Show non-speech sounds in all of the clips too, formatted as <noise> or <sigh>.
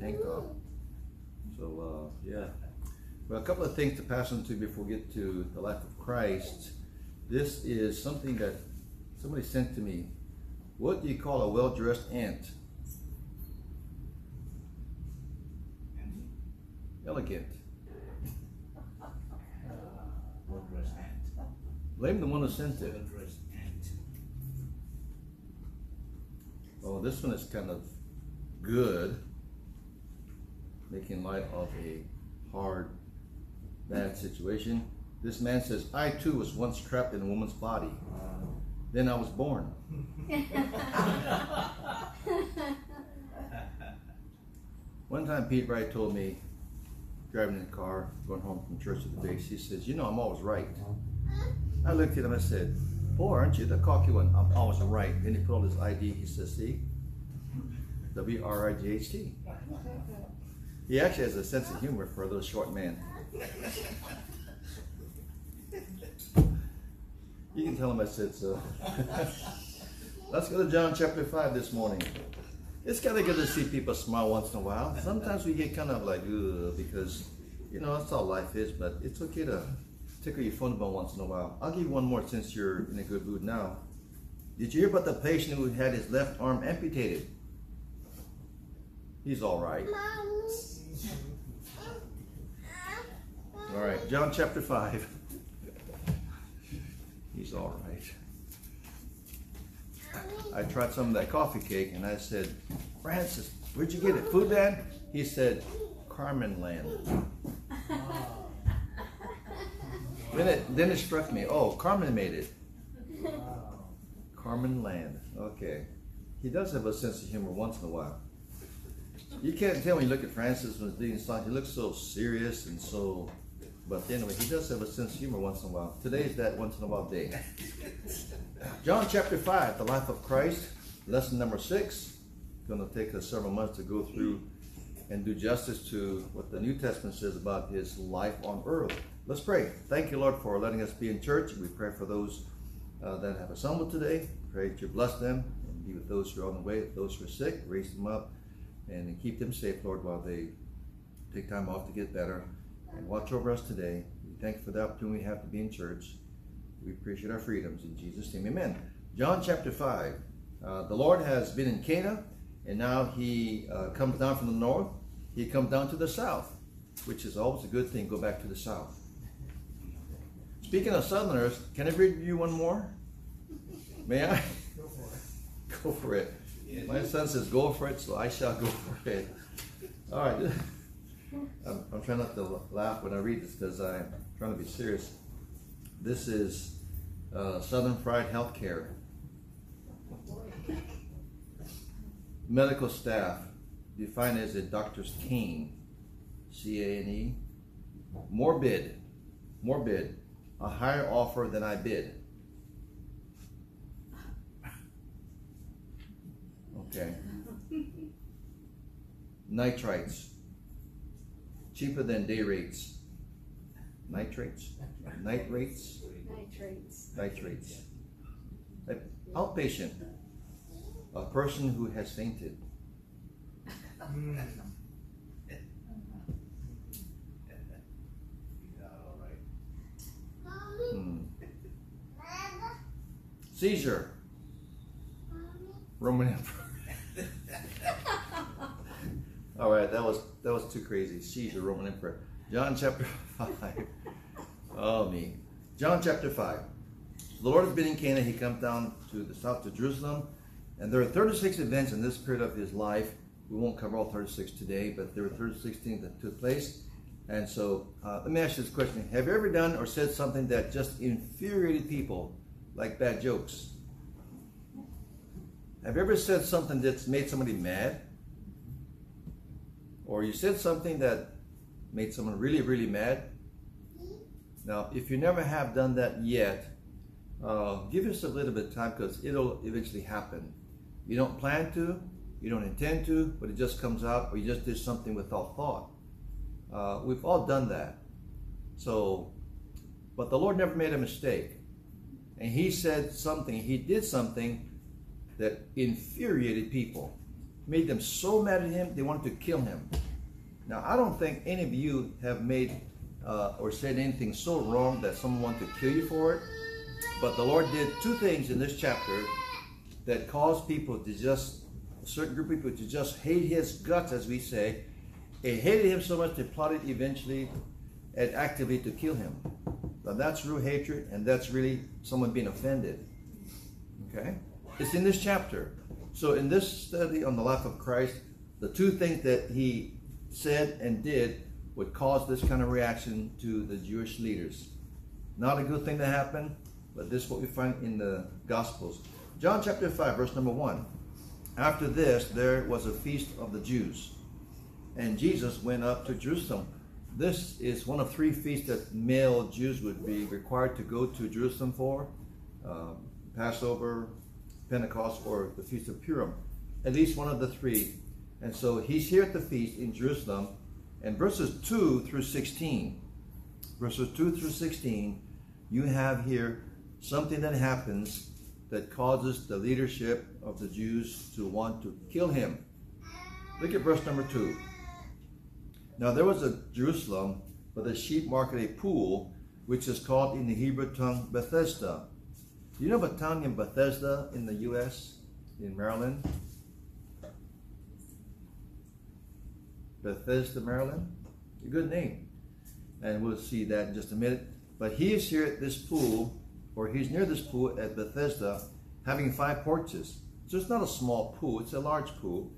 tank top. So, uh, yeah. Well, a couple of things to pass on to before we get to the life of Christ. This is something that somebody sent to me. What do you call a well dressed ant? Elegant. Well-dressed ant. Blame the one who sent it. Well-dressed ant. Oh, this one is kind of good, making light of a hard, bad situation. This man says, I too was once trapped in a woman's body. Then I was born. <laughs> One time, Pete Wright told me, driving in the car, going home from church at the base, he says, You know, I'm always right. I looked at him, I said, Boy, aren't you the cocky one? I'm always right. Then he pulled his ID, he says, See? W R I G H T. He actually has a sense of humor for a little short man. You can tell him I said so. Let's go to John chapter 5 this morning. It's kind of good to see people smile once in a while. Sometimes we get kind of like, ugh, because, you know, that's how life is, but it's okay to tickle your funny bone once in a while. I'll give you one more since you're in a good mood now. Did you hear about the patient who had his left arm amputated? He's all right. All right, John chapter 5. He's all right. I tried some of that coffee cake and I said, Francis, where'd you get it? Foodland? He said, Carmen Land. Then it, then it struck me, oh, Carmen made it. Carmen Land. Okay. He does have a sense of humor once in a while. You can't tell when you look at Francis when he's song. He looks so serious and so. But anyway, he does have a sense of humor once in a while. Today is that once in a while day. <laughs> John chapter 5, the life of Christ, lesson number 6. Going to take us several months to go through and do justice to what the New Testament says about his life on earth. Let's pray. Thank you, Lord, for letting us be in church. We pray for those uh, that have assembled today. Pray that you bless them and be with those who are on the way, those who are sick, raise them up and keep them safe, Lord, while they take time off to get better. And watch over us today. We thank you for the opportunity we have to be in church. We appreciate our freedoms. In Jesus' name, amen. John chapter 5. Uh, the Lord has been in Cana, and now he uh, comes down from the north. He comes down to the south, which is always a good thing. Go back to the south. Speaking of southerners, can I read you one more? May I? Go for it. <laughs> Go for it. My son says, go for it, so I shall go for it. All right. I'm, I'm trying not to laugh when I read this because I'm trying to be serious. This is uh, Southern Fried Healthcare. Medical staff defined as a doctor's cane, C A N E. Morbid, morbid, a higher offer than I bid. Okay. Nitrites. Cheaper than day rates. Nitrates? Nitrates? Nitrates. Nitrates. An outpatient. A person who has fainted. Yeah, all right. Hmm. Seizure. Roman Emperor. All right, that was that was too crazy. She's Caesar, Roman Emperor. John chapter <laughs> five. Oh me. John chapter five. The Lord has been in Cana. He comes down to the south to Jerusalem, and there are 36 events in this period of his life. We won't cover all 36 today, but there were 36 things that took place. And so, uh, let me ask you this question: Have you ever done or said something that just infuriated people, like bad jokes? Have you ever said something that's made somebody mad? Or you said something that made someone really, really mad? Now, if you never have done that yet, uh, give yourself a little bit of time because it'll eventually happen. You don't plan to, you don't intend to, but it just comes out, or you just did something without thought. Uh, we've all done that. So, but the Lord never made a mistake. And He said something, He did something that infuriated people. Made them so mad at him they wanted to kill him. Now, I don't think any of you have made uh, or said anything so wrong that someone wanted to kill you for it. But the Lord did two things in this chapter that caused people to just, a certain group of people to just hate his guts, as we say. They hated him so much they plotted eventually and actively to kill him. Now that's real hatred, and that's really someone being offended. Okay? It's in this chapter. So in this study on the life of Christ, the two things that he said and did would cause this kind of reaction to the Jewish leaders. Not a good thing to happen, but this is what we find in the Gospels. John chapter 5, verse number 1. After this, there was a feast of the Jews, and Jesus went up to Jerusalem. This is one of three feasts that male Jews would be required to go to Jerusalem for um, Passover, Pentecost, or the Feast of Purim. At least one of the three. And so he's here at the feast in Jerusalem, and verses 2 through 16. Verses 2 through 16, you have here something that happens that causes the leadership of the Jews to want to kill him. Look at verse number 2. Now there was a Jerusalem by the sheep market a pool, which is called in the Hebrew tongue Bethesda. Do you know of a town named Bethesda in the U.S., in Maryland? Bethesda, Maryland. A good name. And we'll see that in just a minute. But he is here at this pool, or he's near this pool at Bethesda, having five porches. So it's not a small pool, it's a large pool.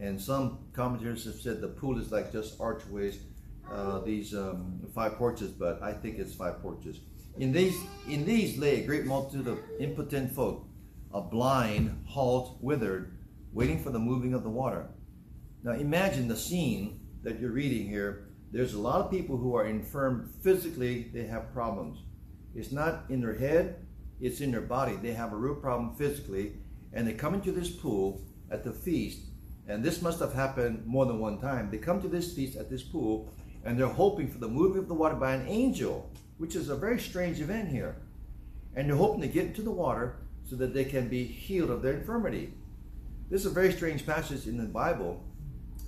And some commentators have said the pool is like just archways, uh, these um, five porches, but I think it's five porches. In these, in these lay a great multitude of impotent folk, a blind, halt, withered, waiting for the moving of the water. Now imagine the scene that you're reading here. There's a lot of people who are infirm physically, they have problems. It's not in their head, it's in their body. They have a real problem physically, and they come into this pool at the feast, and this must have happened more than one time. They come to this feast at this pool, and they're hoping for the moving of the water by an angel, which is a very strange event here. And they're hoping to get into the water so that they can be healed of their infirmity. This is a very strange passage in the Bible.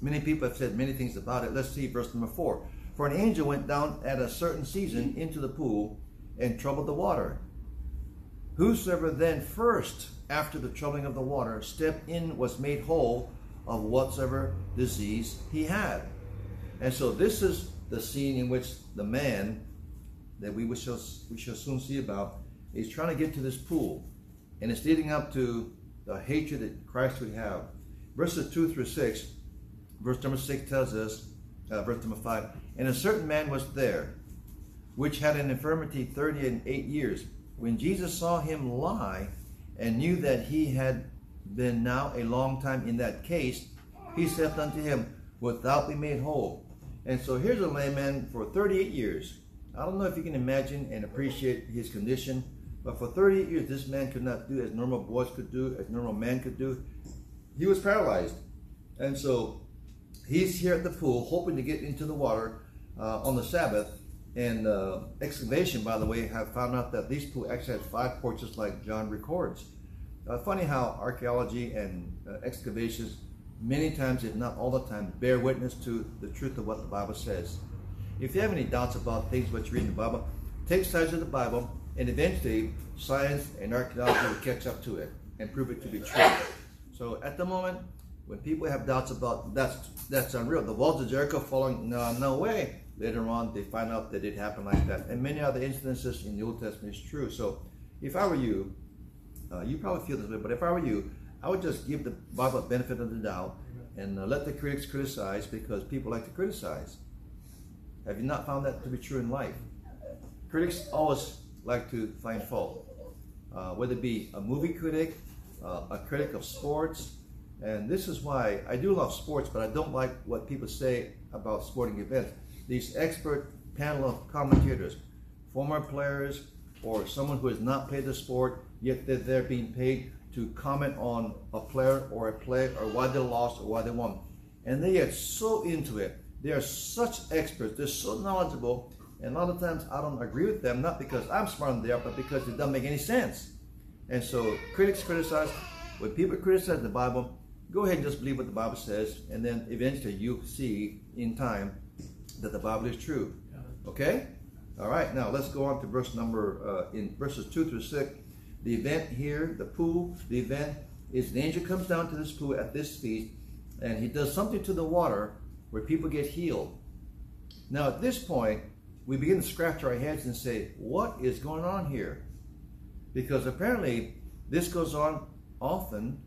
Many people have said many things about it. Let's see verse number four. For an angel went down at a certain season into the pool and troubled the water. Whosoever then first, after the troubling of the water, stepped in was made whole of whatsoever disease he had. And so this is the scene in which the man that we shall, we shall soon see about is trying to get to this pool. And it's leading up to the hatred that Christ would have. Verses 2 through 6, verse number 6 tells us, uh, verse number 5, And a certain man was there, which had an infirmity thirty and eight years. When Jesus saw him lie, and knew that he had been now a long time in that case, he saith unto him, Wilt thou be made whole? And so here's a layman for 38 years. I don't know if you can imagine and appreciate his condition, but for 38 years, this man could not do as normal boys could do, as normal man could do. He was paralyzed. And so he's here at the pool, hoping to get into the water uh, on the Sabbath. And uh, excavation, by the way, have found out that these pool actually had five porches like John records. Uh, funny how archaeology and uh, excavations, many times, if not all the time, bear witness to the truth of what the Bible says. If you have any doubts about things what you read in the Bible, take sides of the Bible, and eventually science and archaeology will catch up to it and prove it to be true. So at the moment, when people have doubts about that's that's unreal, the walls of Jericho falling, no, no way. Later on, they find out that it happened like that, and many other instances in the Old Testament is true. So, if I were you, uh, you probably feel this way, but if I were you, I would just give the Bible benefit of the doubt and uh, let the critics criticize because people like to criticize. Have you not found that to be true in life? Critics always like to find fault, uh, whether it be a movie critic, uh, a critic of sports, and this is why I do love sports, but I don't like what people say about sporting events. These expert panel of commentators, former players, or someone who has not played the sport, yet they're, they're being paid to comment on a player or a play or why they lost or why they won. And they get so into it. They are such experts. They're so knowledgeable. And a lot of times I don't agree with them, not because I'm smarter than they are, but because it doesn't make any sense. And so critics criticize. When people criticize the Bible, go ahead and just believe what the Bible says, and then eventually you'll see in time that the Bible is true. Okay? All right, now let's go on to verse number, uh, in verses 2 through 6. The event here, the pool, the event is the angel comes down to this pool at this feast, and he does something to the water where people get healed. Now, at this point, we begin to scratch our heads and say, What is going on here? Because apparently, this goes on often,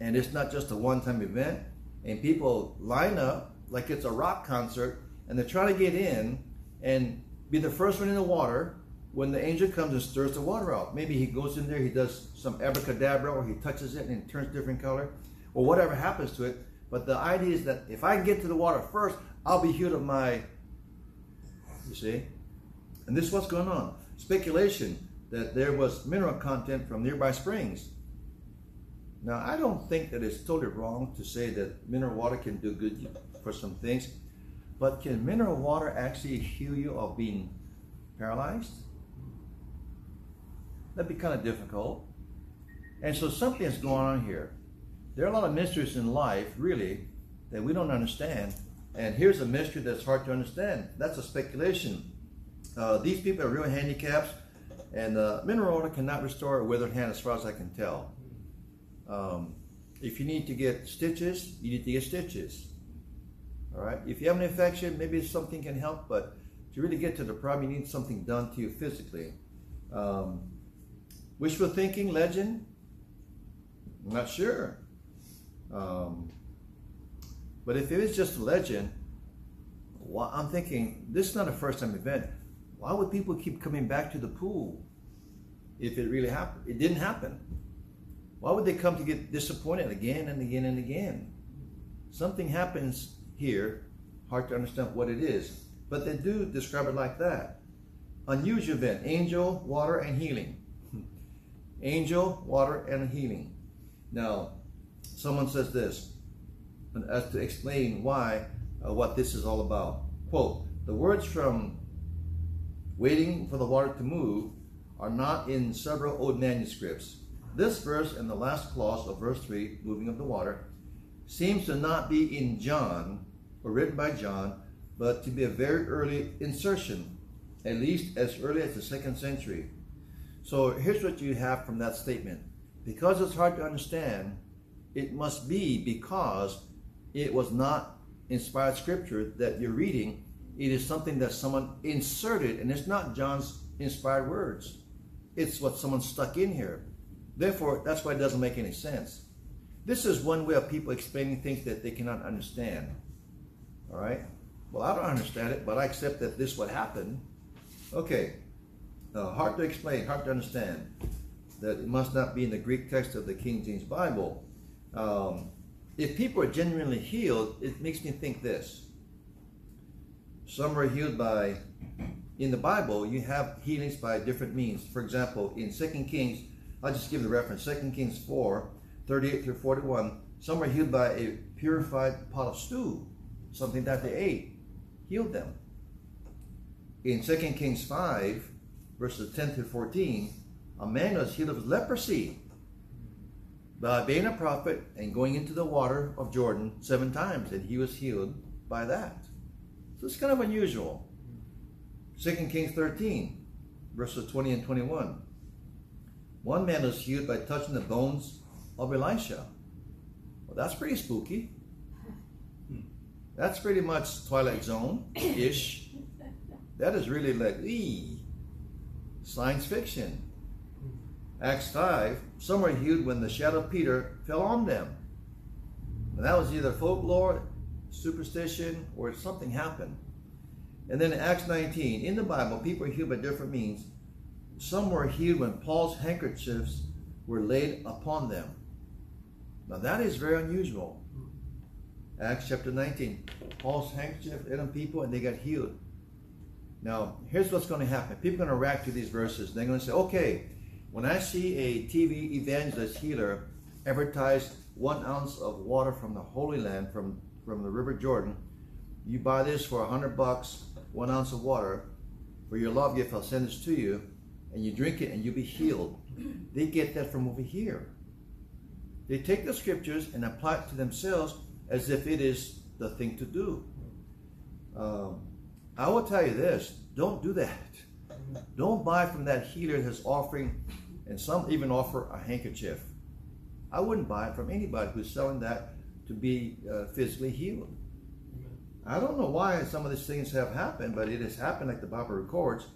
and it's not just a one time event, and people line up like it's a rock concert, and they're trying to get in and be the first one in the water when the angel comes and stirs the water out. Maybe he goes in there, he does some abracadabra, or he touches it and it turns different color, or whatever happens to it. But the idea is that if I can get to the water first, I'll be healed of my. You see? And this is what's going on. Speculation that there was mineral content from nearby springs. Now, I don't think that it's totally wrong to say that mineral water can do good for some things, but can mineral water actually heal you of being paralyzed? That'd be kind of difficult. And so something's going on here. There are a lot of mysteries in life, really, that we don't understand. And here's a mystery that's hard to understand. That's a speculation. Uh, these people are real handicaps, and uh, mineral water cannot restore a withered hand, as far as I can tell. Um, if you need to get stitches, you need to get stitches. All right. If you have an infection, maybe something can help, but to really get to the problem, you need something done to you physically. Um, wishful thinking, legend. I'm not sure. Um, but if it is just a legend, I'm thinking this is not a first time event. Why would people keep coming back to the pool if it really happened? It didn't happen. Why would they come to get disappointed again and again and again? Something happens here, hard to understand what it is, but they do describe it like that. Unusual event, angel, water, and healing. <laughs> angel, water, and healing. Now, someone says this, as to explain why, uh, what this is all about. Quote, the words from waiting for the water to move are not in several old manuscripts. This verse and the last clause of verse 3, moving of the water, seems to not be in John or written by John, but to be a very early insertion, at least as early as the second century. So here's what you have from that statement. Because it's hard to understand, it must be because it was not inspired scripture that you're reading. It is something that someone inserted, and it's not John's inspired words. It's what someone stuck in here. Therefore, that's why it doesn't make any sense. This is one way of people explaining things that they cannot understand. All right? Well, I don't understand it, but I accept that this would happen. Okay. Uh, hard to explain, hard to understand. That it must not be in the Greek text of the King James Bible. Um, if people are genuinely healed, it makes me think this. Some are healed by, in the Bible, you have healings by different means. For example, in 2 Kings, I'll just give the reference 2 Kings 4 38 through 41. Some are healed by a purified pot of stew something that they ate, healed them. In 2 Kings 5, verses 10 to 14, a man was healed of leprosy by being a prophet and going into the water of Jordan seven times, and he was healed by that. So it's kind of unusual. 2 Kings 13, verses 20 and 21. One man was healed by touching the bones of Elisha. Well, that's pretty spooky. That's pretty much Twilight Zone ish. that is really like ee, science fiction. Acts 5, some were healed when the shadow of Peter fell on them. And that was either folklore, superstition, or something happened. And then in Acts 19, in the Bible, people are healed by different means. Some were healed when Paul's handkerchiefs were laid upon them. Now that is very unusual. Acts chapter 19. Paul's handkerchief hit on people and they got healed. Now, here's what's going to happen. People are going to react to these verses. They're going to say, okay, when I see a TV evangelist healer advertise one ounce of water from the Holy Land, from, from the River Jordan, you buy this for a hundred bucks, one ounce of water. For your love gift, I'll send this to you, and you drink it and you'll be healed. They get that from over here. They take the scriptures and apply it to themselves as if it is the thing to do. Um, I will tell you this don't do that. Don't buy from that healer that's offering, and some even offer a handkerchief. I wouldn't buy it from anybody who's selling that to be uh, physically healed. I don't know why some of these things have happened, but it has happened like the Bible records.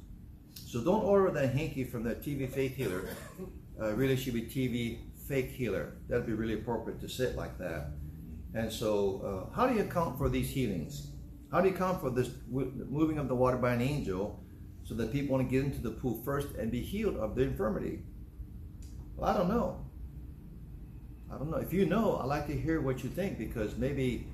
So don't order that hanky from that TV faith healer. Uh, really should be TV fake healer. That'd be really appropriate to sit like that. And so, uh, how do you account for these healings? How do you account for this moving of the water by an angel so that people want to get into the pool first and be healed of their infirmity? Well, I don't know. I don't know. If you know, I'd like to hear what you think because maybe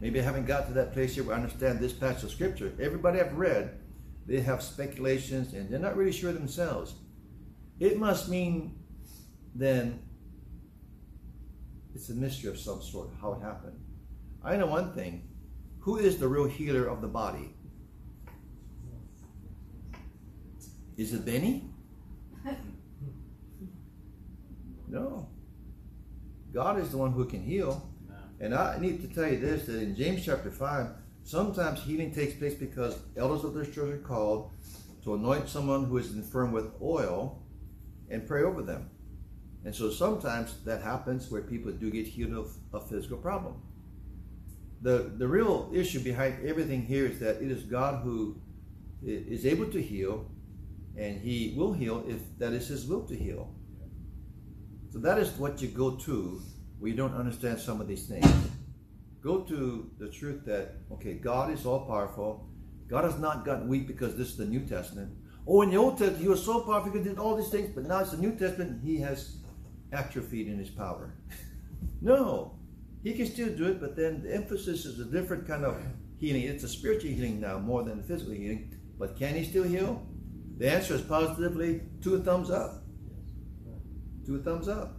maybe I haven't got to that place yet where I understand this passage of scripture. Everybody I've read, they have speculations and they're not really sure themselves. It must mean then it's a mystery of some sort how it happened. I know one thing. Who is the real healer of the body? Is it Benny? No. God is the one who can heal. And I need to tell you this that in James chapter 5, sometimes healing takes place because elders of the church are called to anoint someone who is infirm with oil and pray over them. And so sometimes that happens where people do get healed of a physical problem. The, the real issue behind everything here is that it is God who is able to heal, and He will heal if that is His will to heal. So that is what you go to you don't understand some of these things. Go to the truth that, okay, God is all powerful. God has not gotten weak because this is the New Testament. Oh, in the Old Testament, He was so powerful, He did all these things, but now it's the New Testament, He has atrophied in His power. <laughs> no, He can still do it, but then the emphasis is a different kind of healing. It's a spiritual healing now more than a physical healing. But can He still heal? The answer is positively two thumbs up. Two thumbs up.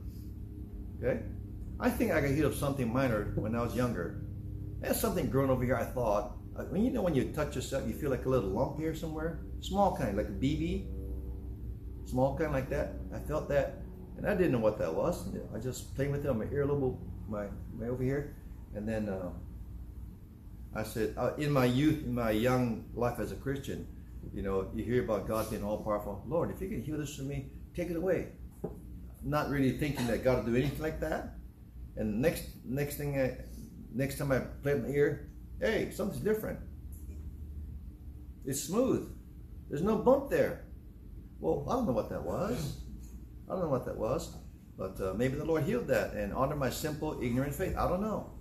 Okay? I think I got healed of something minor when I was younger. There's something growing over here, I thought. I mean, you know when you touch yourself, you feel like a little lump here somewhere? Small kind, like a BB. Small kind like that. I felt that. And I didn't know what that was. I just played with it on my earlobe, my, my over here. And then uh, I said, uh, in my youth, in my young life as a Christian, you know, you hear about God being all powerful. Lord, if you can heal this for me, take it away not really thinking that God will do anything like that. And next next thing, I, next time I play my ear, hey, something's different. It's smooth. There's no bump there. Well, I don't know what that was. I don't know what that was. But uh, maybe the Lord healed that and honor my simple, ignorant faith. I don't know.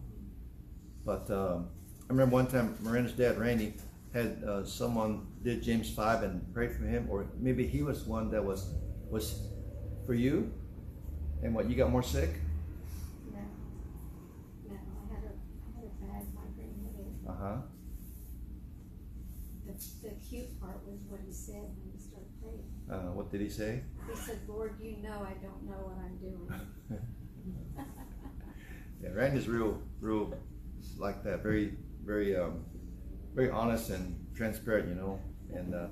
But um, I remember one time Miranda's dad, Randy, had uh, someone did James 5 and prayed for him, or maybe he was one that was was for you and what, you got more sick? No. No, I had a, I had a bad migraine headache. Uh-huh. The, the cute part was what he said when he started praying. Uh, what did he say? He said, Lord, you know I don't know what I'm doing. <laughs> <laughs> yeah, Randy's real, real like that. Very, very, um, very honest and transparent, you know. And uh,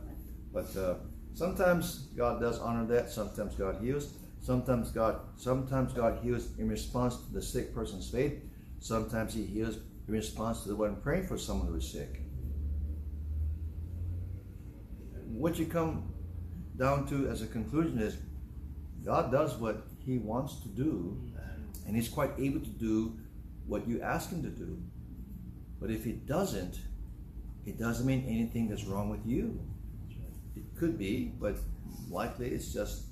but uh, sometimes God does honor that. Sometimes God heals. Sometimes God, sometimes God heals in response to the sick person's faith. Sometimes He heals in response to the one praying for someone who is sick. What you come down to as a conclusion is God does what He wants to do, and He's quite able to do what you ask Him to do. But if He doesn't, it doesn't mean anything that's wrong with you. It could be, but likely it's just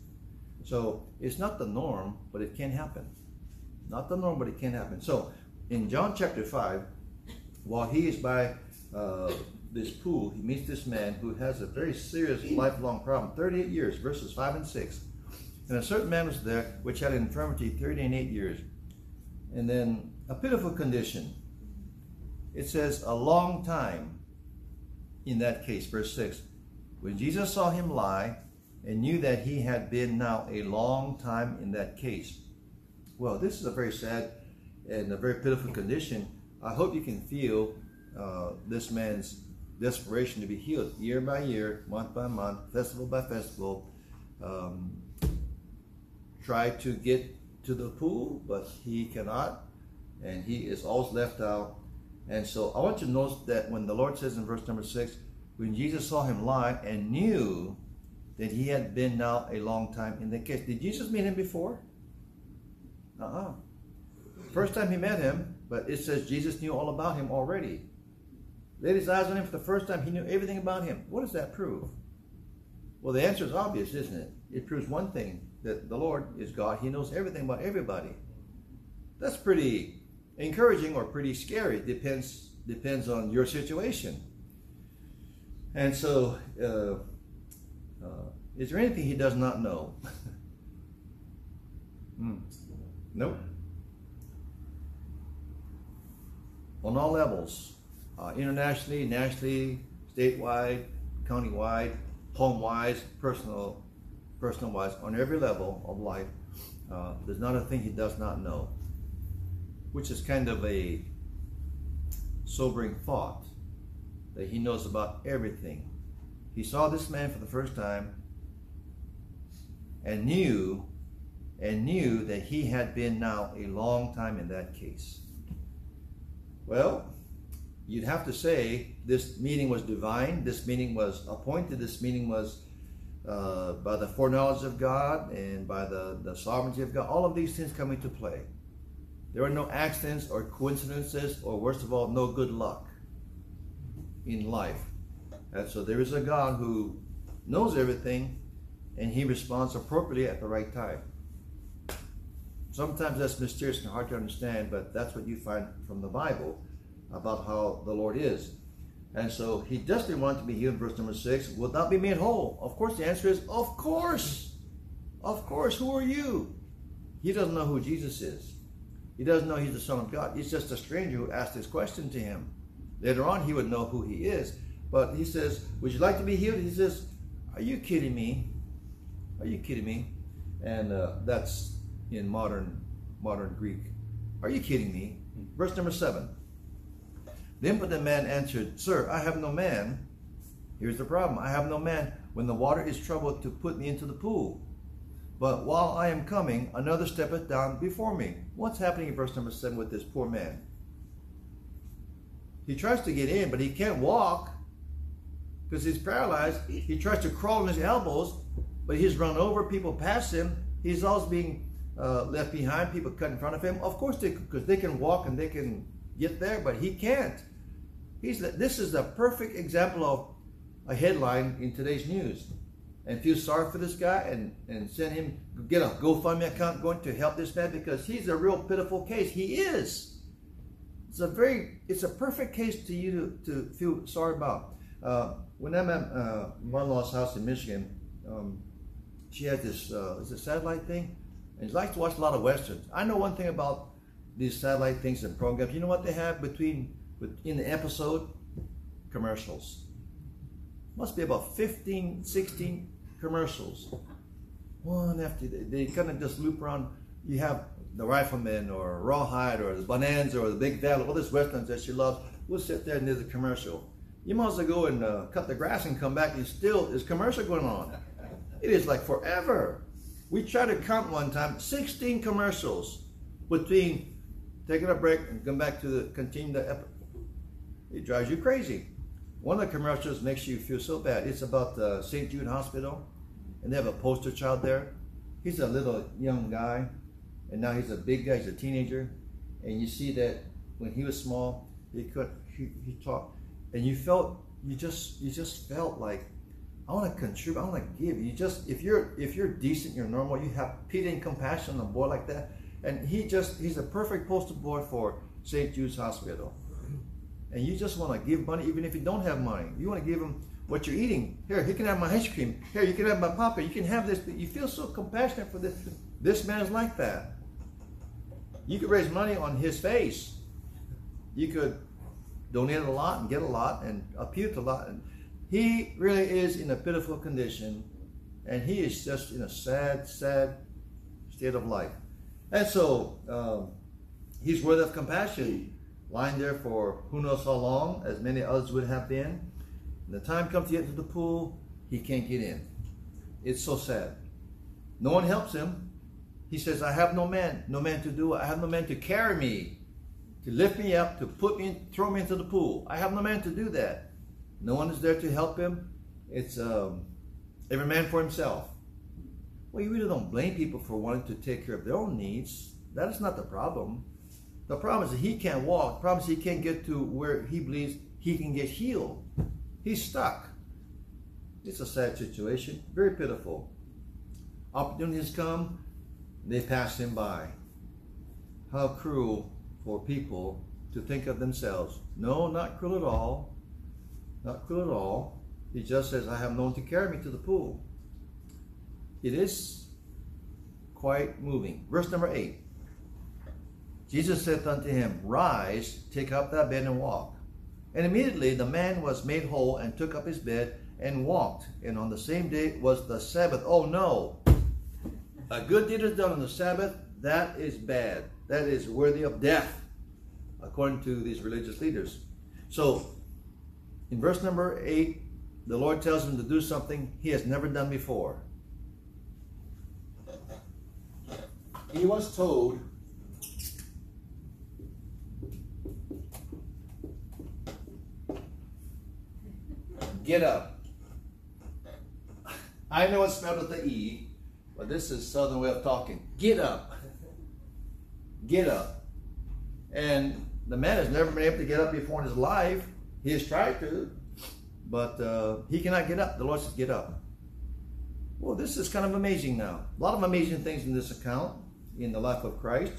so it's not the norm, but it can happen. Not the norm, but it can happen. So in John chapter 5, while he is by uh, this pool, he meets this man who has a very serious lifelong problem 38 years, verses 5 and 6. And a certain man was there which had an infirmity 30 and 8 years. And then a pitiful condition. It says a long time in that case, verse 6. When Jesus saw him lie, and knew that he had been now a long time in that case. Well, this is a very sad and a very pitiful condition. I hope you can feel uh, this man's desperation to be healed year by year, month by month, festival by festival. Um, try to get to the pool, but he cannot, and he is always left out. And so I want you to notice that when the Lord says in verse number six, when Jesus saw him lie and knew that he had been now a long time in the case. Did Jesus meet him before? Uh-uh. First time he met him, but it says Jesus knew all about him already. Laid his eyes on him for the first time, he knew everything about him. What does that prove? Well, the answer is obvious, isn't it? It proves one thing that the Lord is God. He knows everything about everybody. That's pretty encouraging or pretty scary. Depends depends on your situation. And so, uh, uh, is there anything he does not know? <laughs> Hmm. Nope. On all levels, uh, internationally, nationally, statewide, countywide, home-wise, personal, personal-wise, on every level of life, uh, there's not a thing he does not know, which is kind of a sobering thought that he knows about everything. He saw this man for the first time and knew and knew that he had been now a long time in that case. Well, you'd have to say this meeting was divine, this meeting was appointed, this meeting was uh, by the foreknowledge of God and by the, the sovereignty of God. All of these things come into play. There are no accidents or coincidences, or worst of all, no good luck in life. And so there is a God who knows everything and he responds appropriately at the right time. Sometimes that's mysterious and hard to understand, but that's what you find from the Bible about how the Lord is. And so he desperately wanted to be healed, verse number six, will not be made whole. Of course, the answer is, of course. Of course, who are you? He doesn't know who Jesus is. He doesn't know he's the Son of God. He's just a stranger who asked this question to him. Later on, he would know who he is. But he says, Would you like to be healed? He says, Are you kidding me? Are you kidding me? And uh, that's in modern modern Greek. Are you kidding me? Verse number seven. The impotent man answered, Sir, I have no man. Here's the problem. I have no man when the water is troubled to put me into the pool. But while I am coming, another steppeth down before me. What's happening in verse number seven with this poor man? He tries to get in, but he can't walk because he's paralyzed. He tries to crawl on his elbows, but he's run over. People pass him. He's always being uh, left behind. People cut in front of him. Of course, because they, they can walk and they can get there, but he can't. He's this is the perfect example of a headline in today's news. And feel sorry for this guy and, and send him get a GoFundMe account going to help this man because he's a real pitiful case. He is. It's a very it's a perfect case to you to, to feel sorry about. Uh, when I'm at uh, mother-in-law's house in Michigan, um, she had this uh, is a satellite thing, and she likes to watch a lot of westerns. I know one thing about these satellite things and programs. You know what they have between in the episode? Commercials. Must be about 15, 16 commercials. One after they, they kind of just loop around. You have the Rifleman or Rawhide or the Bonanza or the Big Valley, all these westerns that she loves. We'll sit there and there's a commercial. You might as well go and uh, cut the grass and come back and still there's commercial going on. It is like forever. We tried to count one time 16 commercials between taking a break and come back to the continue the episode. It drives you crazy. One of the commercials makes you feel so bad. It's about the St. Jude Hospital, and they have a poster child there. He's a little young guy, and now he's a big guy. He's a teenager, and you see that when he was small, he could he, he talked, and you felt you just you just felt like I want to contribute. I want to give. You just if you're if you're decent, you're normal. You have pity and compassion on a boy like that and he just, he's a perfect poster boy for St. Jude's Hospital. And you just want to give money, even if you don't have money. You want to give him what you're eating. Here, he can have my ice cream. Here, you can have my papa. You can have this. You feel so compassionate for this. This man is like that. You could raise money on his face. You could donate a lot and get a lot and appeal to a lot. And he really is in a pitiful condition. And he is just in a sad, sad state of life. And so um, he's worthy of compassion, lying there for who knows how long, as many others would have been. When the time comes to get to the pool, he can't get in. It's so sad. No one helps him. He says, I have no man, no man to do it. I have no man to carry me, to lift me up, to put me, throw me into the pool. I have no man to do that. No one is there to help him. It's um, every man for himself. Well, you really don't blame people for wanting to take care of their own needs. That is not the problem. The problem is he can't walk. The problem is he can't get to where he believes he can get healed. He's stuck. It's a sad situation, very pitiful. Opportunities come, they pass him by. How cruel for people to think of themselves. No, not cruel at all. Not cruel at all. He just says, I have no one to carry me to the pool. It is quite moving. Verse number 8. Jesus said unto him, Rise, take up thy bed and walk. And immediately the man was made whole and took up his bed and walked. And on the same day was the Sabbath. Oh no! A good deed is done on the Sabbath. That is bad. That is worthy of death, according to these religious leaders. So, in verse number 8, the Lord tells him to do something he has never done before. He was told Get up. I know it's spelled with the E, but this is Southern way of talking. Get up. Get up. And the man has never been able to get up before in his life. He has tried to, but uh, he cannot get up. The Lord says, Get up. Well, this is kind of amazing now. A lot of amazing things in this account in the life of Christ.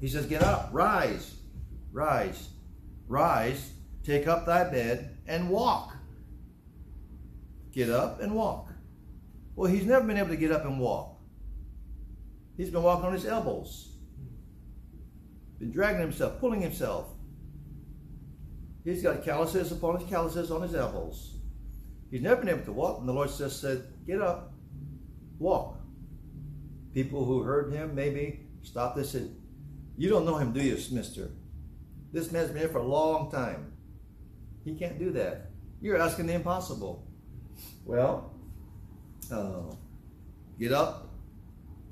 He says, Get up, rise, rise, rise, take up thy bed and walk. Get up and walk. Well, he's never been able to get up and walk. He's been walking on his elbows, been dragging himself, pulling himself. He's got calluses upon his calluses on his elbows. He's never been able to walk, and the Lord just said, Get up, walk. People who heard him maybe stopped and said, You don't know him, do you, mister? This man's been here for a long time. He can't do that. You're asking the impossible. Well, uh, get up,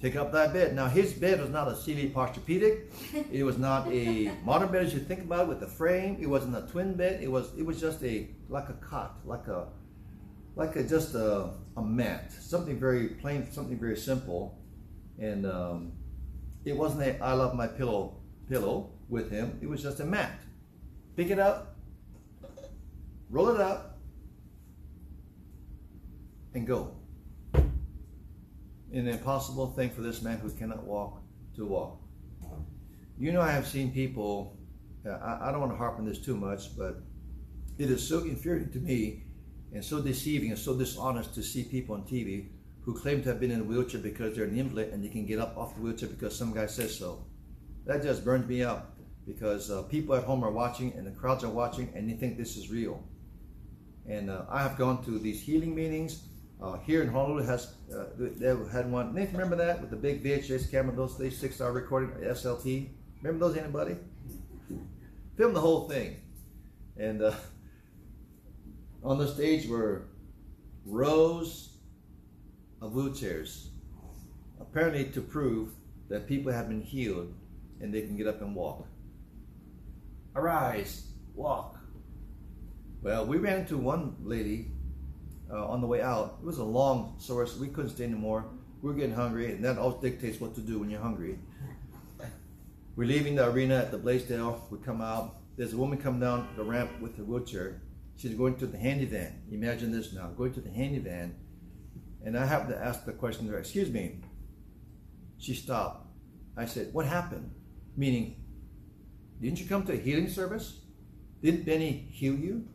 take up thy bed. Now, his bed was not a Sealy Posturepedic. <laughs> It was not a modern bed as you think about it with a frame. It wasn't a twin bed. It was it was just a like a cot, like a like a just a, a mat, something very plain, something very simple, and um, it wasn't a I love my pillow pillow with him. It was just a mat. Pick it up, roll it up, and go. An impossible thing for this man who cannot walk to walk. You know, I have seen people, uh, I, I don't want to harp on this too much, but it is so infuriating to me and so deceiving and so dishonest to see people on TV who claim to have been in a wheelchair because they're an invalid and they can get up off the wheelchair because some guy says so. That just burns me up because uh, people at home are watching and the crowds are watching and they think this is real. And uh, I have gone to these healing meetings uh, here in Honolulu has uh, they had one. Nathan, remember that with the big VHS camera, those days, six-hour recording, SLP. Remember those? Anybody? Film the whole thing, and uh, on the stage were rows of wheelchairs, apparently to prove that people have been healed and they can get up and walk. Arise, walk. Well, we ran into one lady uh, on the way out. It was a long source. We couldn't stay anymore. We were getting hungry, and that always dictates what to do when you're hungry. We're leaving the arena at the Blaisdell. We come out. There's a woman coming down the ramp with her wheelchair. She's going to the handy van. Imagine this now, going to the handy van. And I happened to ask the question there, excuse me. She stopped. I said, what happened? Meaning, didn't you come to a healing service? Didn't Benny heal you?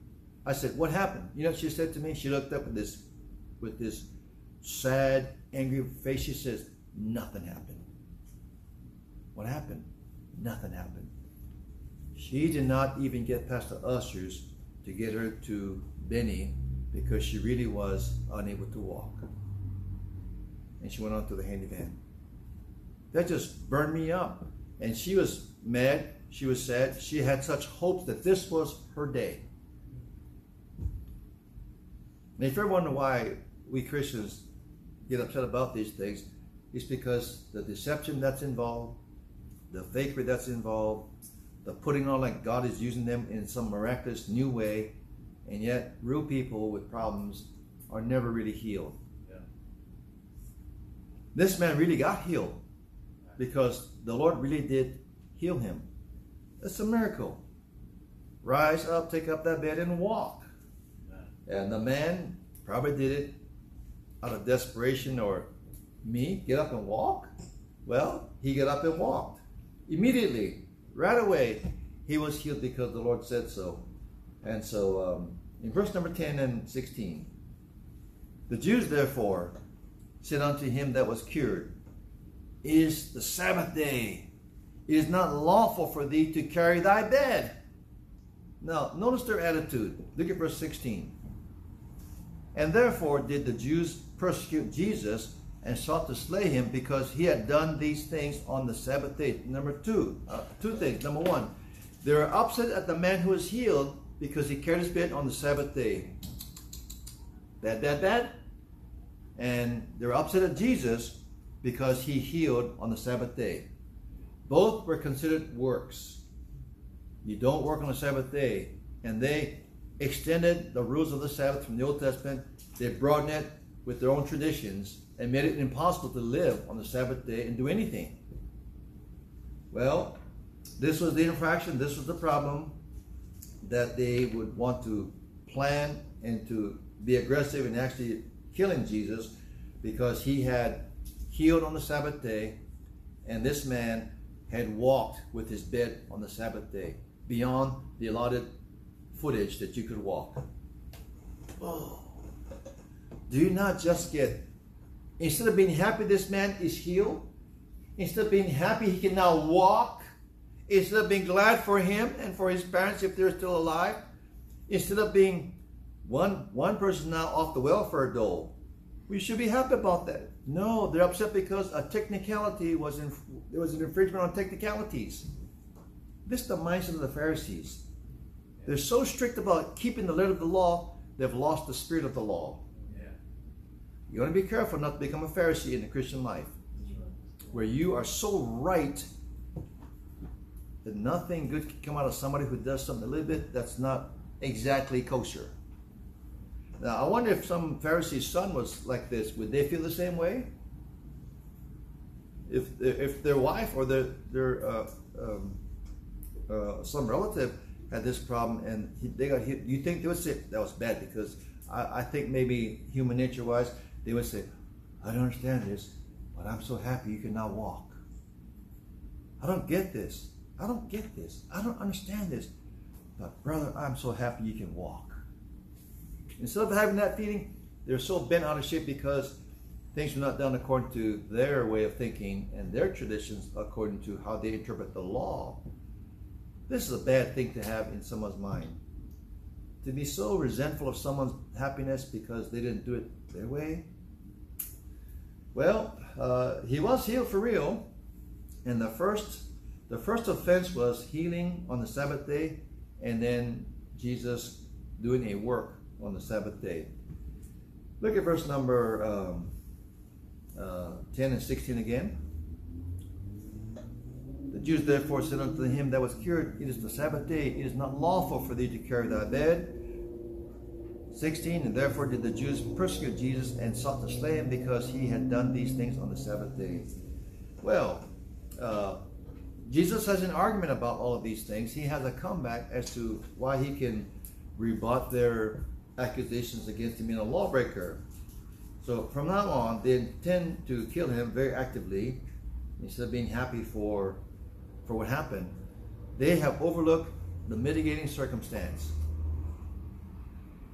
I said, "What happened?" You know, she said to me. She looked up with this, with this sad, angry face. She says, "Nothing happened." What happened? Nothing happened. She did not even get past the ushers to get her to Benny because she really was unable to walk. And she went on to the handy van. That just burned me up. And she was mad. She was sad. She had such hopes that this was her day. And if you ever wondering why we Christians get upset about these things, it's because the deception that's involved, the fakery that's involved, the putting on like God is using them in some miraculous new way, and yet real people with problems are never really healed. Yeah. This man really got healed because the Lord really did heal him. It's a miracle. Rise up, take up that bed, and walk. And the man probably did it out of desperation or me, get up and walk. Well, he got up and walked. Immediately, right away, he was healed because the Lord said so. And so, um, in verse number 10 and 16, the Jews therefore said unto him that was cured, is the Sabbath day. It is not lawful for thee to carry thy bed. Now, notice their attitude. Look at verse 16. And therefore did the Jews persecute Jesus and sought to slay him because he had done these things on the Sabbath day. Number two, uh, two things. Number one, they were upset at the man who was healed because he carried his bed on the Sabbath day. Bad, bad, bad. And they were upset at Jesus because he healed on the Sabbath day. Both were considered works. You don't work on the Sabbath day. And they extended the rules of the Sabbath from the Old Testament. They broadened it with their own traditions and made it impossible to live on the Sabbath day and do anything. Well, this was the infraction, this was the problem that they would want to plan and to be aggressive in actually killing Jesus because he had healed on the Sabbath day and this man had walked with his bed on the Sabbath day beyond the allotted footage that you could walk. Oh. Do you not just get, instead of being happy this man is healed, instead of being happy he can now walk, instead of being glad for him and for his parents if they're still alive, instead of being one one person now off the welfare dole, we should be happy about that. No, they're upset because a technicality was in, there was an infringement on technicalities. This is the mindset of the Pharisees. They're so strict about keeping the letter of the law, they've lost the spirit of the law. Yeah. You want to be careful not to become a Pharisee in the Christian life, where you are so right that nothing good can come out of somebody who does something a little bit that's not exactly kosher. Now, I wonder if some Pharisee's son was like this, would they feel the same way? If if their wife or their their uh, um, uh, some relative had this problem and he, they got hit, you think they would say that was bad because I, I think maybe human nature wise they would say, I don't understand this, but I'm so happy you can now walk. I don't get this. I don't get this. I don't understand this. But brother, I'm so happy you can walk. Instead of having that feeling, they're so bent out of shape because things were not done according to their way of thinking and their traditions according to how they interpret the law. This is a bad thing to have in someone's mind. To be so resentful of someone's happiness because they didn't do it their way. Well, uh, he was healed for real, and the first the first offense was healing on the Sabbath day, and then Jesus doing a work on the Sabbath day. Look at verse number um, uh, 10 and 16 again. Jews therefore said unto him that was cured, It is the Sabbath day, it is not lawful for thee to carry thy bed. 16, and therefore did the Jews persecute Jesus and sought to slay him because he had done these things on the Sabbath day. Well, uh, Jesus has an argument about all of these things. He has a comeback as to why he can rebut their accusations against him being a lawbreaker. So from now on, they intend to kill him very actively instead of being happy for, for what happened. They have overlooked the mitigating circumstance.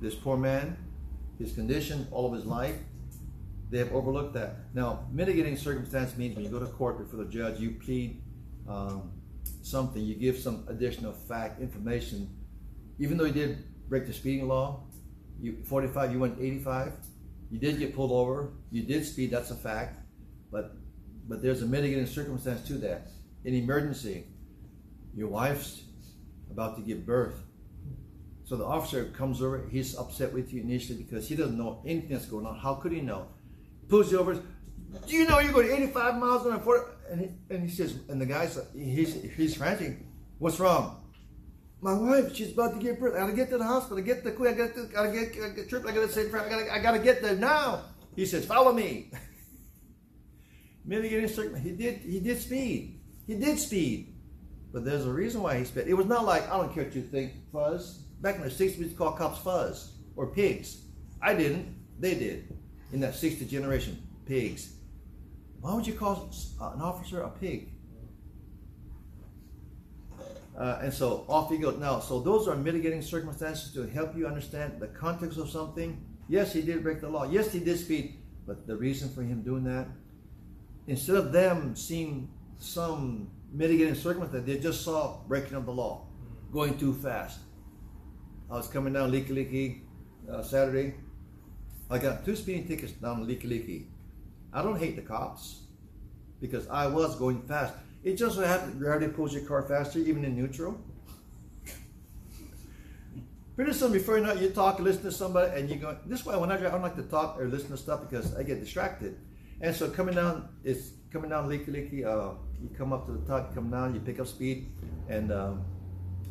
This poor man, his condition, all of his life, they have overlooked that. Now, mitigating circumstance means when you go to court before the judge, you plead um, something, you give some additional fact, information. Even though you did break the speeding law, you 45, you went 85. You did get pulled over. You did speed. That's a fact. But but there's a mitigating circumstance to that. An emergency. Your wife's about to give birth. So the officer comes over. He's upset with you initially because he doesn't know anything that's going on. How could he know? Pulls you over. Do you know you're going 85 miles an hour? And he, and he says, and the guy's he's he's frantic. What's wrong? My wife, she's about to give birth. I gotta get to the hospital. Get the I gotta, get, gotta get trip. I gotta say, I gotta, I gotta get there now. He says, follow me. <laughs> Mitigating circumstance. He did. He did speed. He did speed. But there's a reason why he sped. It was not like I don't care what you think, fuzz. Back in the 60s, we called cops fuzz or pigs. I didn't. They did. In that 60th generation, pigs. Why would you call an officer a pig? Uh, and so off you go. Now, so those are mitigating circumstances to help you understand the context of something. Yes, he did break the law. Yes, he did speed. But the reason for him doing that, instead of them seeing some mitigating circumstance, that they just saw breaking of the law, going too fast. I was coming down Likelike uh, Saturday. I got two speeding tickets down Likelike. I don't hate the cops because I was going fast. It just so happened gravity pulls your car faster, even in neutral. Pretty soon, before you know it, you talk listen to somebody, and you go. This way, when I drive, I don't like to talk or listen to stuff because I get distracted. And so coming down, it's coming down Likelike. Uh, you come up to the top, come down, you pick up speed, and um,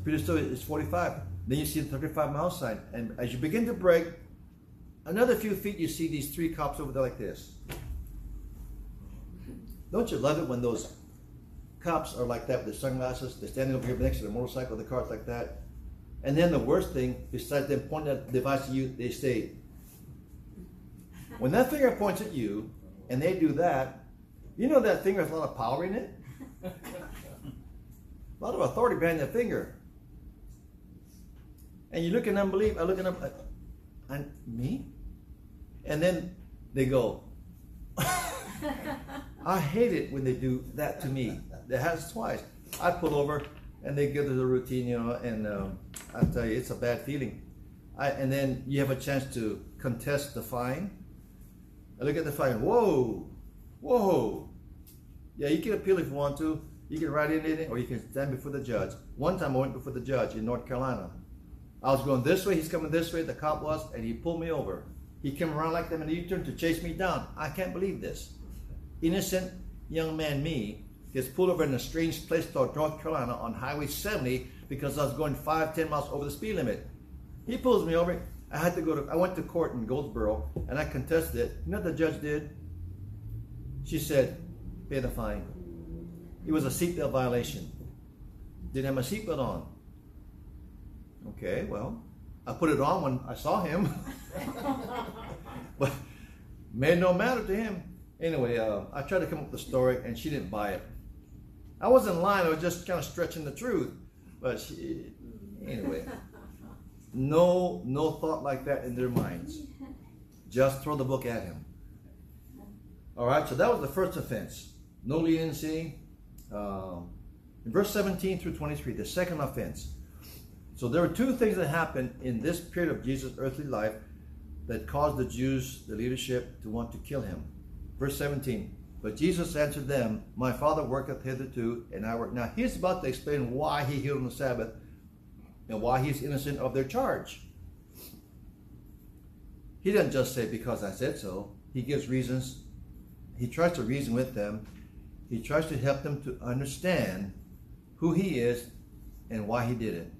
pretty soon it's 45. Then you see the 35 mile sign, and as you begin to brake, another few feet, you see these three cops over there like this. Don't you love it when those cops are like that with their sunglasses? They're standing over here next to the motorcycle, the cars like that. And then the worst thing, besides them pointing that device at you, they say, when that finger points at you and they do that, you know that finger has a lot of power in it? <laughs> a lot of authority behind that finger. And you look in unbelief, I look at them, and me? And then they go, <laughs> I hate it when they do that to me. That has twice. I pull over and they go to the routine, you know, and um, I tell you, it's a bad feeling. I, and then you have a chance to contest the fine. I look at the fine, whoa, whoa. Yeah, you can appeal if you want to. You can write in it or you can stand before the judge. One time I went before the judge in North Carolina. I was going this way, he's coming this way, the cop was, and he pulled me over. He came around like them and he turned to chase me down. I can't believe this. Innocent young man me gets pulled over in a strange place called North Carolina on Highway 70 because I was going five, ten miles over the speed limit. He pulls me over. I had to go to, I went to court in Goldsboro and I contested it. You know what the judge did? She said, pay the fine. It was a seatbelt violation. Didn't have my seatbelt on. Okay, well, I put it on when I saw him. <laughs> but made no matter to him. Anyway, uh, I tried to come up with a story and she didn't buy it. I wasn't lying, I was just kind of stretching the truth. But she, anyway, <laughs> no, no thought like that in their minds. Just throw the book at him. All right, so that was the first offense. No leniency. Um, in verse 17 through 23, the second offense. So there were two things that happened in this period of Jesus' earthly life that caused the Jews, the leadership, to want to kill him. Verse 17. But Jesus answered them, My Father worketh hitherto, and I work. Now he's about to explain why he healed on the Sabbath and why he's innocent of their charge. He doesn't just say, Because I said so. He gives reasons. He tries to reason with them. He tries to help them to understand who he is and why he did it.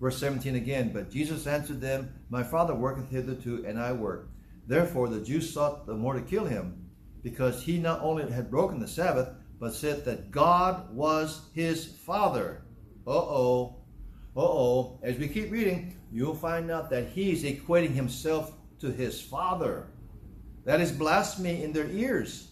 Verse 17 again, But Jesus answered them, My Father worketh hitherto, and I work. Therefore the Jews sought the more to kill him because he not only had broken the Sabbath, but said that God was his father. Uh oh. Uh oh. As we keep reading, you'll find out that he's equating himself to his father. That is blasphemy in their ears.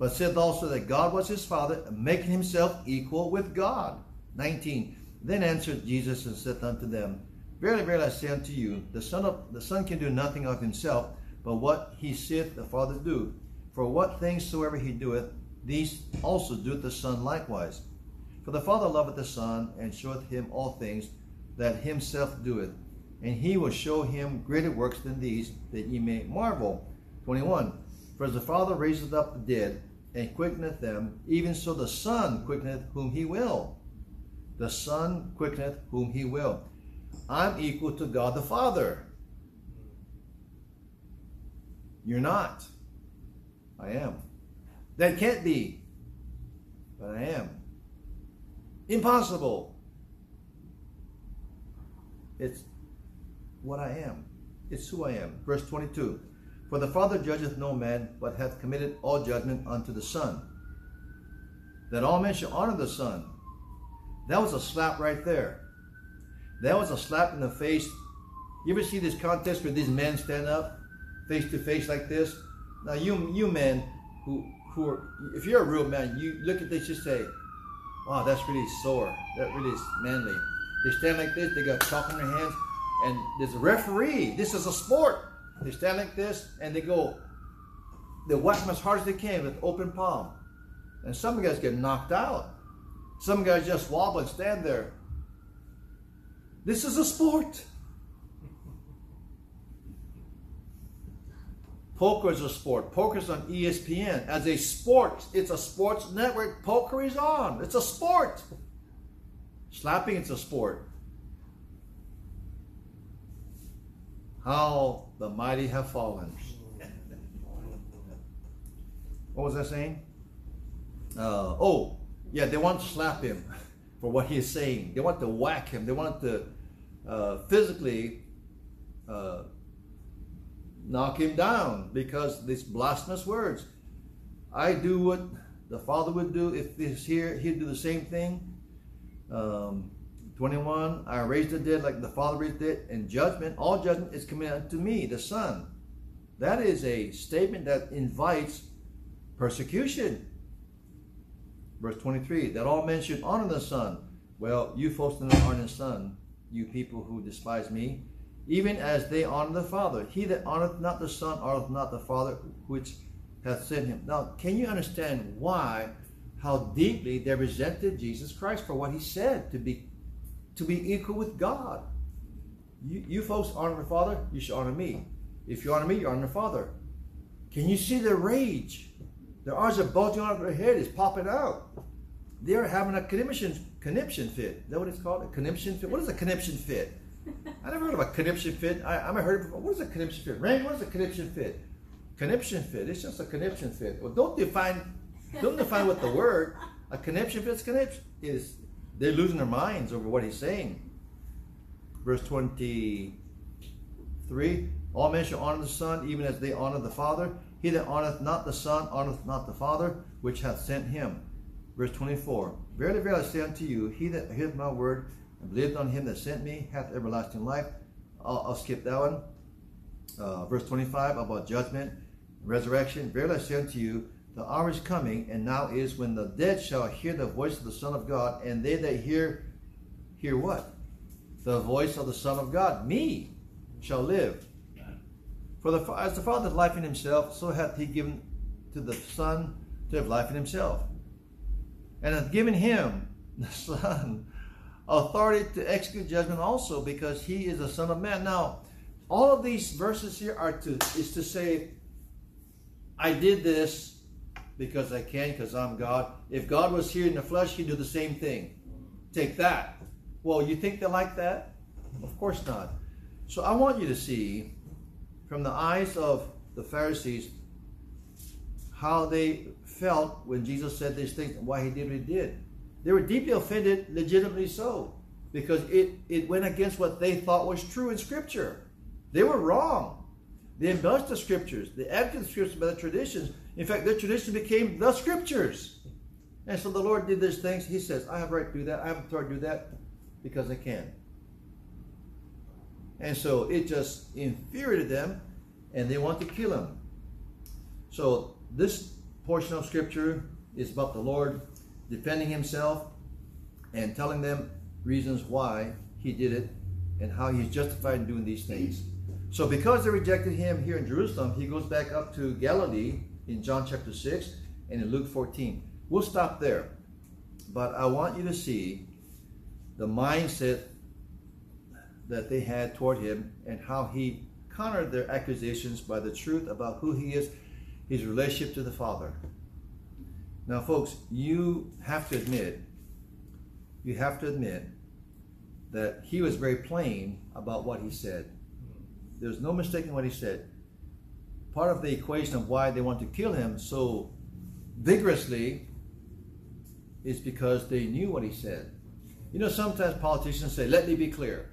But saith also that God was his father, making himself equal with God. 19. Then answered Jesus and said unto them, Verily, verily, I say unto you, the Son of the Son can do nothing of himself, but what he seeth the Father do. For what things soever he doeth, these also doeth the Son likewise. For the Father loveth the Son, and showeth him all things that himself doeth. And he will show him greater works than these, that ye may marvel. 21. For as the Father raiseth up the dead, and quickeneth them, even so the Son quickeneth whom he will. The Son quickeneth whom he will. I'm equal to God the Father. You're not. I am. That can't be. But I am. Impossible. It's what I am. It's who I am. Verse 22. For the Father judgeth no man, but hath committed all judgment unto the Son. That all men should honor the Son. That was a slap right there. That was a slap in the face. You ever see this contest where these men stand up face to face like this? Now you you men who who are if you're a real man, you look at this just say, Wow, that's really sore. That really is manly. They stand like this, they got chalk in their hands, and there's a referee. This is a sport. They stand like this and they go, they whack them as hard as they can with open palm. And some guys get knocked out. Some guys just wobble and stand there. This is a sport. Poker is a sport. Poker is on ESPN. As a sport, it's a sports network. Poker is on. It's a sport. Slapping, it's a sport. How the mighty have fallen. What was I saying? Uh, oh, yeah, they want to slap him <laughs> for what he is saying. They want to whack him. They want to uh, physically uh, knock him down because these blasphemous words. I do what the Father would do if he's here. He'd do the same thing. Um, 21, I raised the dead like the Father raised it, and judgment, all judgment is committed unto me, the Son. That is a statement that invites persecution. Verse 23, that all men should honor the Son. Well, you folks do not honor the Son, you people who despise me, even as they honor the Father. He that honoreth not the Son honoreth not the Father which hath sent him. Now, can you understand why, how deeply they resented Jesus Christ for what he said to be to be equal with God? You, you folks honor the Father, you should honor me. If you honor me, you honor the Father. Can you see their rage? Their eyes are bulging out of their head, it's popping out. They're having a conniption, conniption fit. Is that what it's called? A conniption fit? What is a conniption fit? <laughs> I never heard of a conniption fit. I, I heard of What is a conniption fit? Randy, what is a conniption fit? Conniption fit. It's just a conniption fit. Well, don't define, don't define what the word, a conniption fit is is. They're losing their minds over what he's saying. Verse 23 All men shall honor the Son, even as they honor the Father. He that honoreth not the Son honoreth not the Father, which hath sent him. Verse 24 Verily, verily, I say unto you, he that heareth my word and believeth on him that sent me hath everlasting life. I'll, I'll skip that one. Uh, verse 25 about judgment, resurrection. Verily, I say unto you, the hour is coming, and now is when the dead shall hear the voice of the Son of God, and they that hear, hear what? The voice of the Son of God, me, shall live. For the, as the Father hath life in himself, so hath he given to the Son to have life in himself. And hath given him, <laughs> the Son, authority to execute judgment also, because he is the Son of Man. Now, all of these verses here are to is to say, I did this because I can, because I'm God. If God was here in the flesh, he'd do the same thing. Take that. Well, you think they're like that? Of course not. So I want you to see from the eyes of the Pharisees how they felt when Jesus said these things and why he did what he did. They were deeply offended, legitimately so, because it, it went against what they thought was true in Scripture. They were wrong. They embellished the Scriptures. They added the Scriptures by the traditions. In fact, their tradition became the Scriptures. And so the Lord did these things. He says, I have right to do that. I have authority to do that because I can. And so it just infuriated them and they want to kill him. So this portion of scripture is about the Lord defending himself and telling them reasons why he did it and how he's justified in doing these things. So because they rejected him here in Jerusalem, he goes back up to Galilee in John chapter 6 and in Luke 14. We'll stop there. But I want you to see the mindset that they had toward him and how he countered their accusations by the truth about who he is, his relationship to the Father. Now, folks, you have to admit, you have to admit that he was very plain about what he said. There's no mistaking what he said. Part of the equation of why they want to kill him so vigorously is because they knew what he said. You know, sometimes politicians say, let me be clear.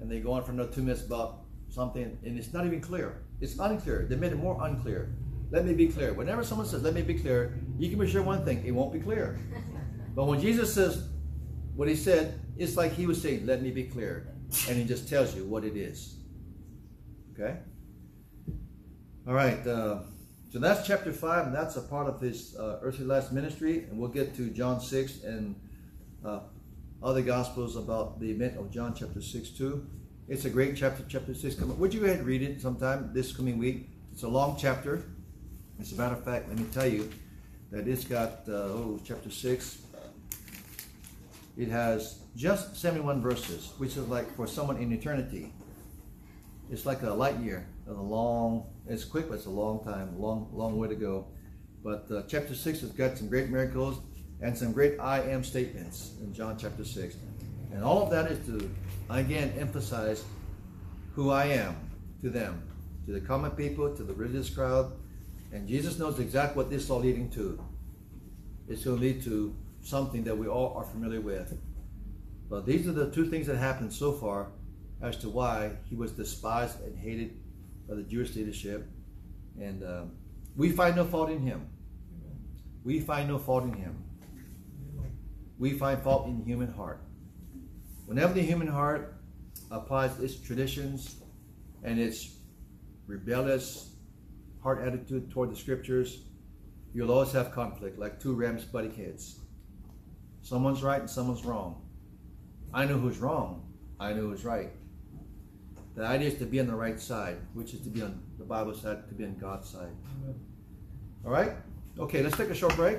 And they go on for another two minutes about something, and it's not even clear. It's unclear. They made it more unclear. Let me be clear. Whenever someone says, let me be clear, you can be sure one thing, it won't be clear. <laughs> But when Jesus says what he said, it's like he was saying, let me be clear. And he just tells you what it is. Okay? All right. Uh, so that's chapter 5, and that's a part of his uh, earthly last ministry. And we'll get to John 6 and uh, other gospels about the event of John chapter 6 too. It's a great chapter, chapter 6. Come, would you go ahead and read it sometime this coming week? It's a long chapter. As a matter of fact, let me tell you that it's got, uh, oh, chapter 6. It has just 71 verses, which is like for someone in eternity. It's like a light year. It's a long, it's quick, but it's a long time, long, long way to go. But uh, chapter 6 has got some great miracles and some great I am statements in John chapter 6. And all of that is to, again, emphasize who I am to them, to the common people, to the religious crowd. And Jesus knows exactly what this is all leading to. It's going to lead to something that we all are familiar with. But these are the two things that happened so far as to why he was despised and hated by the Jewish leadership. And um, we find no fault in him. We find no fault in him. We find fault in the human heart. Whenever the human heart applies its traditions and its rebellious heart attitude toward the scriptures, you'll always have conflict, like two rams butting heads. Someone's right and someone's wrong. I know who's wrong. I know who's right. The idea is to be on the right side, which is to be on the Bible side, to be on God's side. All right? Okay, let's take a short break.